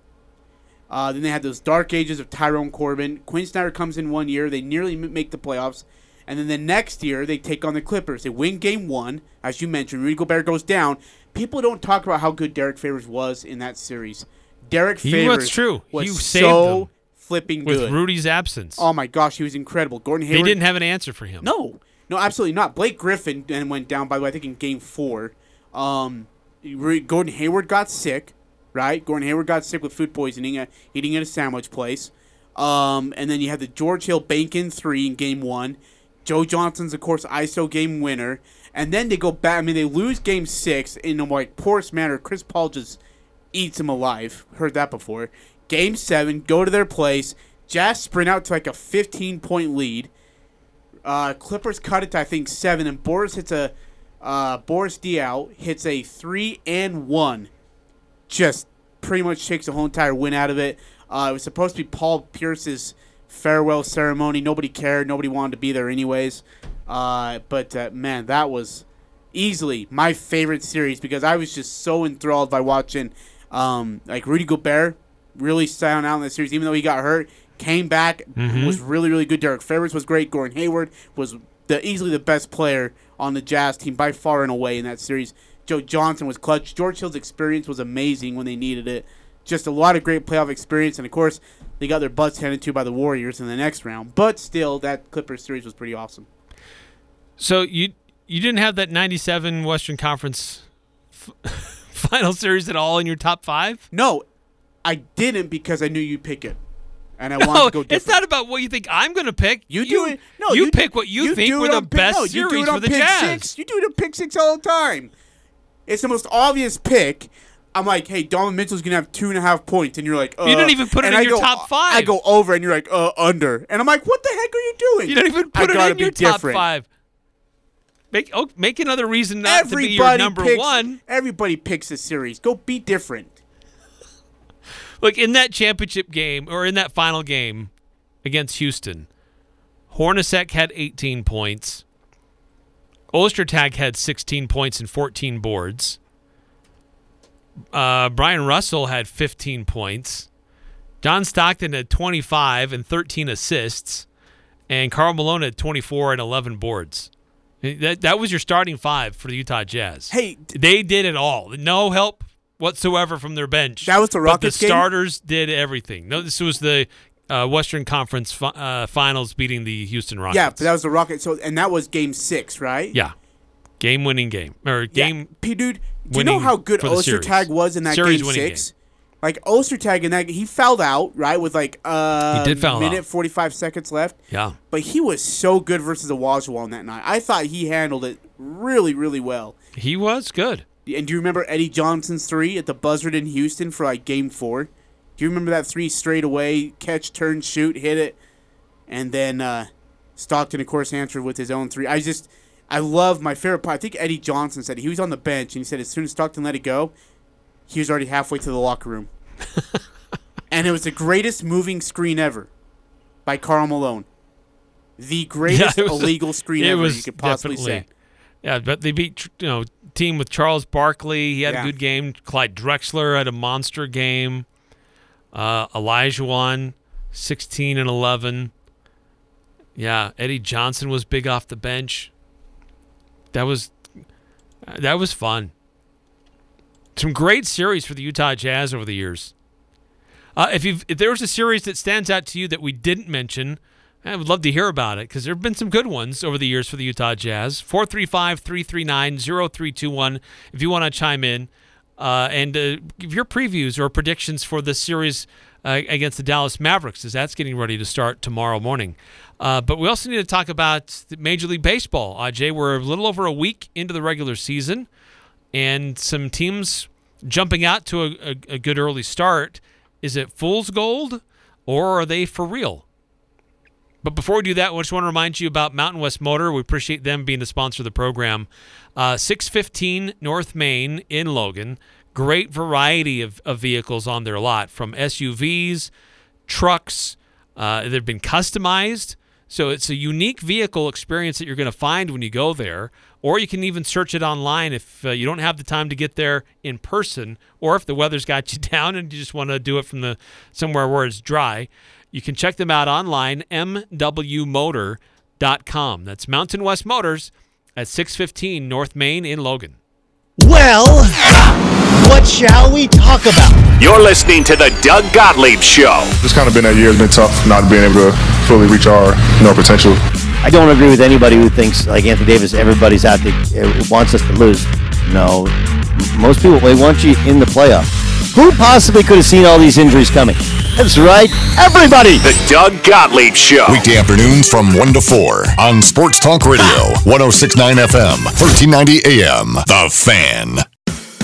Uh, then they had those dark ages of Tyrone Corbin. Quin Snyder comes in one year. They nearly make the playoffs. And then the next year, they take on the Clippers. They win game one. As you mentioned, Rudy Gobert goes down. People don't talk about how good Derrick Favors was in that series. Derrick He Favors was true. was saved so flipping with. Rudy's absence. Oh my gosh, he was incredible. Gordon Hayward. they didn't have an answer for him. No, no, absolutely not. Blake Griffin then went down. By the way, I think in Game Four, um, Gordon Hayward got sick. Right, Gordon Hayward got sick with food poisoning, uh, eating at a sandwich place. Um, and then you had the George Hill Bankin three in Game One. Joe Johnson's, of course, ISO game winner. And then they go back. I mean, they lose Game Six in a like poorest manner. Chris Paul just eats him alive. Heard that before. Game Seven, go to their place. Jazz sprint out to like a 15 point lead. Uh, Clippers cut it to I think seven, and Boris hits a uh, Boris Diaw hits a three and one, just pretty much takes the whole entire win out of it. Uh, it was supposed to be Paul Pierce's farewell ceremony. Nobody cared. Nobody wanted to be there anyways. Uh, but uh, man, that was easily my favorite series because I was just so enthralled by watching um, like Rudy Gobert really stand out in the series, even though he got hurt. Came back, Mhm. was really, really good. Derrick Favors was great. Gordon Hayward was the easily the best player on the Jazz team by far and away in that series. Joe Johnson was clutch. George Hill's experience was amazing when they needed it. Just a lot of great playoff experience, and of course, they got their butts handed to by the Warriors in the next round. But still, that Clippers series was pretty awesome. So you you didn't have that 97 Western Conference f- final series at all in your top 5? No, I didn't because I knew you'd pick it, and I No, wanted to go different. it's not about what you think I'm going to pick. You do it. No, you, you pick what you, think were the pick- best no, you do series for the pick Jazz. Six. You do it on pick six all the time. It's the most obvious pick. I'm like, hey, Donovan Mitchell's gonna have two and a half points, and you're like, uh, You didn't even put it and in I your go- top five. I go over, and you're like, uh, under, and I'm like, what the heck are you doing? You don't even I put it gotta in your top five. Make oh, make another reason not to be your number picks, one. Everybody picks a series. Go be different. Look in that championship game or in that final game against Houston, Hornacek had 18 points. Ostertag had 16 points and 14 boards. Uh, Bryon Russell had 15 points. John Stockton had 25 and 13 assists, and Karl Malone had 24 and 11 boards. That that was your starting five for the Utah Jazz. Hey, they did it all. No help whatsoever from their bench. That was the Rockets the game? starters did everything. No, this was the uh, Western Conference fi- uh, Finals beating the Houston Rockets. Yeah, but that was the Rockets. So, and that was Game Six, right? Yeah. Game winning game or game P dude, do you know how good for Tag was in that Series game six? Like Ostertag in that he fouled out right with like uh He did foul minute forty five seconds left. Yeah. But he was so good versus the Washington that night. I thought he handled it really, really well. He was good. And do you remember Eddie Johnson's three at the buzzard in Houston for like game four? Do you remember that three straight away, catch, turn, shoot, hit it? And then uh, Stockton, of course, answered with his own three. I just, I love my favorite part. I think Eddie Johnson said he was on the bench and he said as soon as Stockton let it go, he was already halfway to the locker room. and it was the greatest moving screen ever by Karl Malone. The greatest it was a- illegal screen ever you could possibly say. Yeah, but they beat you know team with Charles Barkley. He had Yeah. a good game. Clyde Drexler had a monster game. Uh, Olajuwon, sixteen and eleven. Yeah, Eddie Johnson was big off the bench. That was that was fun. Some great series for the Utah Jazz over the years. Uh, if if there was a series that stands out to you that we didn't mention, I would love to hear about it because there have been some good ones over the years for the Utah Jazz. 435 339 0321 if you want to chime in uh, and uh, give your previews or predictions for the series uh, against the Dallas Mavericks as that's getting ready to start tomorrow morning. Uh, but we also need to talk about Major League Baseball. Uh, Jay, we're a little over a week into the regular season and some teams jumping out to a, a, a good early start. Is it fool's gold or are they for real? But before we do that, I just want to remind you about Mountain West Motor. We appreciate them being the sponsor of the program. Uh, 615 North Main in Logan. Great variety of, of vehicles on their lot from SUVs, trucks. Uh, they've been customized. So it's a unique vehicle experience that you're going to find when you go there. Or you can even search it online if uh, you don't have the time to get there in person, or if the weather's got you down and you just want to do it from the somewhere where it's dry. You can check them out online, mwmotor.com. That's Mountain West Motors at 615 North Main in Logan. Well, what shall we talk about? You're listening to the Doug Gottlieb Show. It's kind of been that year. It's been tough not being able to fully reach our you know, potential. I don't agree with anybody who thinks, like Anthony Davis, everybody's out to uh, wants us to lose. No, most people they want you in the playoff. Who possibly could have seen all these injuries coming? That's right, everybody. The Doug Gottlieb Show. Weekday afternoons from 1 to 4 on Sports Talk Radio, 1069 FM, 1390 AM. The Fan.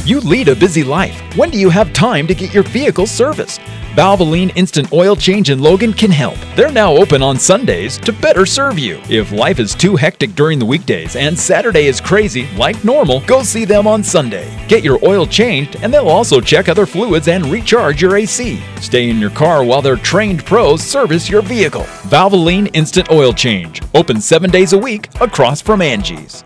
You lead a busy life. When do you have time to get your vehicle serviced? Valvoline Instant Oil Change in Logan can help. They're now open on Sundays to better serve you. If life is too hectic during the weekdays and Saturday is crazy, like normal, go see them on Sunday. Get your oil changed and they'll also check other fluids and recharge your AC. Stay in your car while their trained pros service your vehicle. Valvoline Instant Oil Change. Open seven days a week across from Angie's.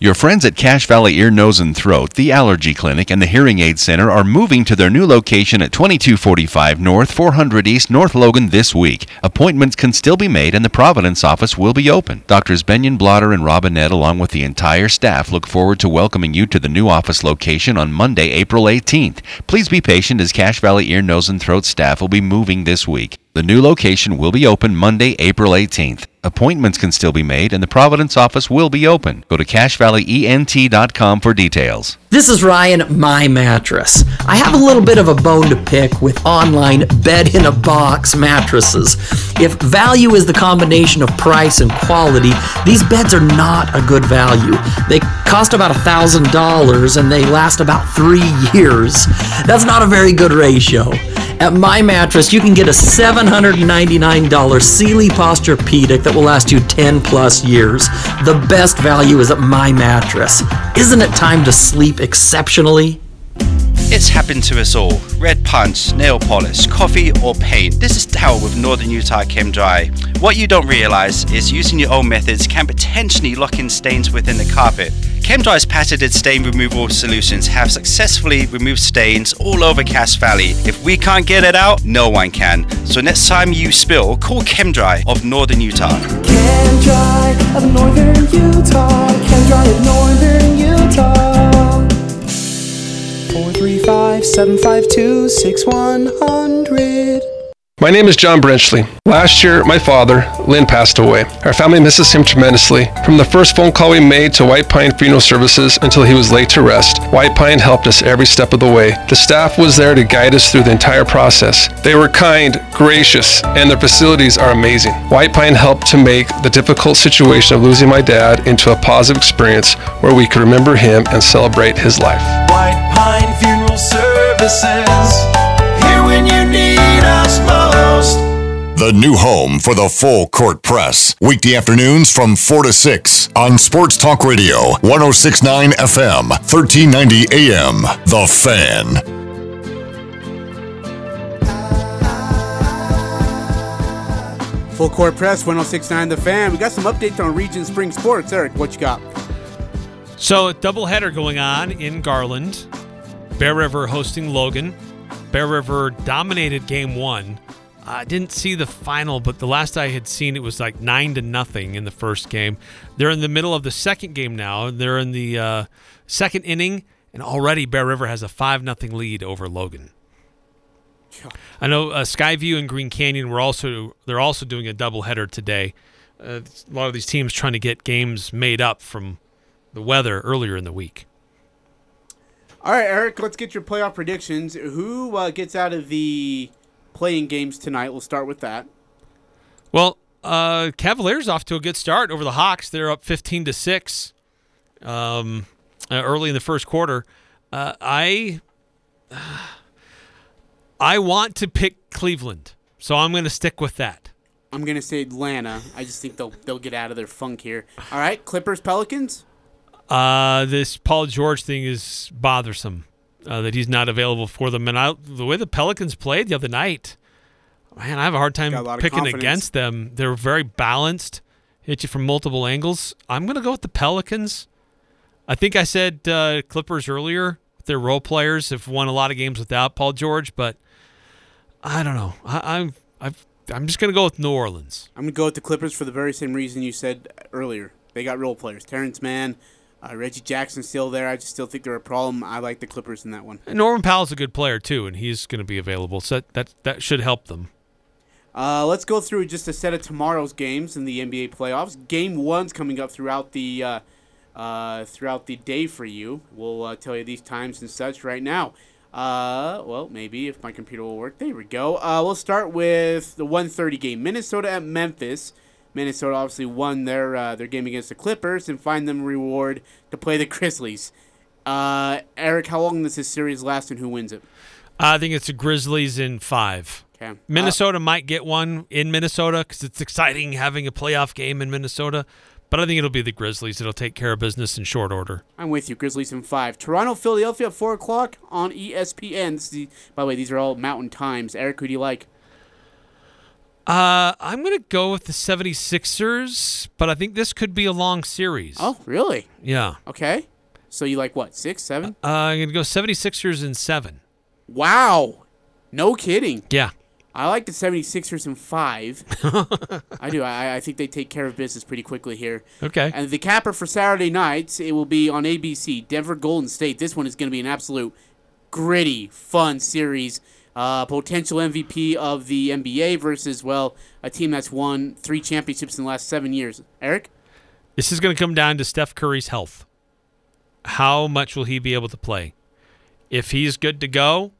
Your friends at Cache Valley Ear, Nose, and Throat, the Allergy Clinic, and the Hearing Aid Center are moving to their new location at 2245 North, 400 East, North Logan this week. Appointments can still be made, and the Providence office will be open. Doctors Benyon Blotter and Robinette, along with the entire staff, look forward to welcoming you to the new office location on Monday, April 18th. Please be patient as Cache Valley Ear, Nose, and Throat staff will be moving this week. The new location will be open Monday, April 18th. Appointments can still be made, and the Providence office will be open. Go to CacheValleyENT.com for details. This is Ryan, my mattress. I have a little bit of a bone to pick with online bed in a box mattresses. If value is the combination of price and quality, these beds are not a good value. They cost about $1,000 and they last about three years. That's not a very good ratio. At My Mattress, you can get a $799 Sealy Posturepedic that will last you 10 plus years. The best value is at My Mattress. Isn't it time to sleep exceptionally? It's happened to us all. Red punch, nail polish, coffee, or paint. This is Daryl with Northern Utah Chem Dry. What you don't realize is using your own methods can potentially lock in stains within the carpet. ChemDry's patented stain removal solutions have successfully removed stains all over Cache Valley. If we can't get it out, no one can. So next time you spill, call ChemDry of Northern Utah. Chem Dry of Northern Utah. Chem Dry of Northern Utah. 435 752 6100. My name is John Brenchley. Last year, my father, Lynn, passed away. Our family misses him tremendously. From the first phone call we made to White Pine Funeral Services until he was laid to rest, White Pine helped us every step of the way. The staff was there to guide us through the entire process. They were kind, gracious, and their facilities are amazing. White Pine helped to make the difficult situation of losing my dad into a positive experience where we could remember him and celebrate his life. White Pine Funeral Services. The new home for the full court press. Weekday afternoons from 4 to 6 on Sports Talk Radio, 1069 FM, 1390 AM. The Fan. Full court press, 1069 The Fan. We got some updates on Region Spring Sports. Eric, what you got? So, a doubleheader going on in Garland. Bear River hosting Logan. Bear River dominated game one. I didn't see the final, but the last I had seen it was like nine to nothing in the first game. They're in the middle of the second game now. They're in the uh, second inning, and already Bear River has a five nothing lead over Logan. I know uh, Skyview and Green Canyon were also they're also doing a doubleheader today. Uh, a lot of these teams trying to get games made up from the weather earlier in the week. All right, Eric, let's get your playoff predictions. Who uh, gets out of the playing games tonight? We'll start with that. Well, uh, Cavaliers off to a good start over the Hawks. They're up 15 to 6 um, uh, early in the first quarter. Uh, I I want to pick Cleveland, so I'm going to stick with that. I'm gonna say Atlanta. I just think they'll they'll get out of their funk here. All right, Clippers, Pelicans. Uh, this Paul George thing is bothersome. Uh, that he's not available for them, and I, the way the Pelicans played the other night, man, I have a hard time a picking against them. They're very balanced, hit you from multiple angles. I'm gonna go with the Pelicans. I think I said uh, Clippers earlier. Their role players have won a lot of games without Paul George, but I don't know. I, I'm I've, I'm just gonna go with New Orleans. I'm gonna go with the Clippers for the very same reason you said earlier. They got role players. Terance Mann, uh, Reggie Jackson's still there. I just still think they're a problem. I like the Clippers in that one. And Norman Powell's a good player too, and he's going to be available, so that that, should help them. Uh, let's go through just a set of tomorrow's games in the NBA playoffs. Game one's coming up throughout the uh, uh, throughout the day for you. We'll uh, tell you these times and such right now. Uh, well, maybe if my computer will work. There we go. Uh, we'll start with the 1:30 game, Minnesota at Memphis. Minnesota obviously won their uh, their game against the Clippers and find them reward to play the Grizzlies. Uh, Eric, how long does this series last and who wins it? I think it's the Grizzlies in five. Okay. Minnesota might get one in Minnesota because it's exciting having a playoff game in Minnesota, but I think it'll be the Grizzlies that'll take care of business in short order. I'm with you. Grizzlies in five. Toronto, Philadelphia at four o'clock on ESPN. This is the- by the way, these are all Mountain Times. Eric, who do you like? Uh, I'm going to go with the 76ers, but I think this could be a long series. Oh, really? Yeah. Okay. So you like what? Six, seven? Uh, I'm going to go 76ers in seven. Wow. No kidding. Yeah. I like the 76ers in five. I do. I, I think they take care of business pretty quickly here. Okay. And the capper for Saturday night, it will be on ABC. Denver Golden State. This one is going to be an absolute gritty, fun series. Uh, potential MVP of the NBA versus well a team that's won three championships in the last seven years. Eric, This is going to come down to Steph Curry's health. How much will he be able to play? If he's good to go,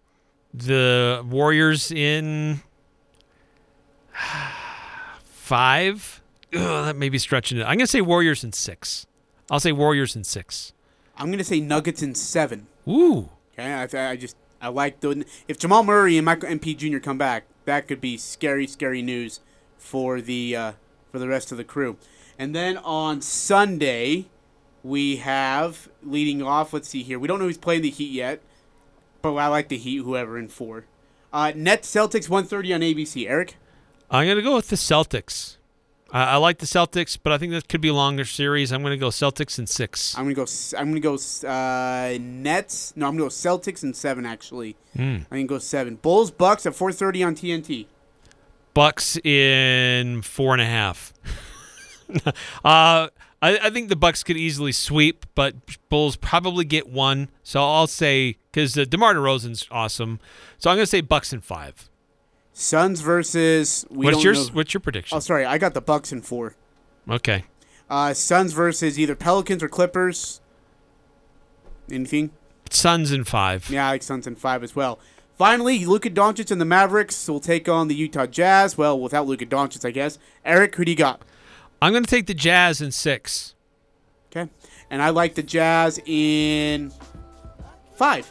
the Warriors in five. Ugh, that may be stretching it. I'm going to say Warriors in six. I'll say Warriors in six. I'm gonna say Nuggets in seven. Ooh. Okay, I, I just I like the if Jamal Murray and Michael MP Jr. come back, that could be scary, scary news for the uh, for the rest of the crew. And then on Sunday, we have leading off. Let's see here. We don't know who's playing the Heat yet, but I like the Heat. Whoever in four. Uh, Nets Celtics 130 on ABC. Eric. I'm to go with the Celtics. I, I like the Celtics, but I think that could be a longer series. I'm going to go Celtics in six. I'm gonna go. s- I'm gonna go uh, Nets. No, I'm gonna go Celtics in seven. Actually, Hmm. I'm gonna go seven. Bulls Bucks at 4:30 on TNT. Bucks in four and a half. uh, I, I think the Bucks could easily sweep, but Bulls probably get one. So I'll say because uh, Demar Derozan's awesome. So I'm going to say Bucks in five. Suns versus. We What's don't yours? know- What's your prediction? Oh, sorry, I got the Bucks in four. Okay. Uh, Suns versus either Pelicans or Clippers. Anything? Suns in five. Yeah, I like Suns in five as well. Finally, Luka Doncic and the Mavericks will take on the Utah Jazz. Well, without Luka Doncic, I guess. Eric, who do you got? I'm going to take the Jazz in six. Okay, and I like the Jazz in five.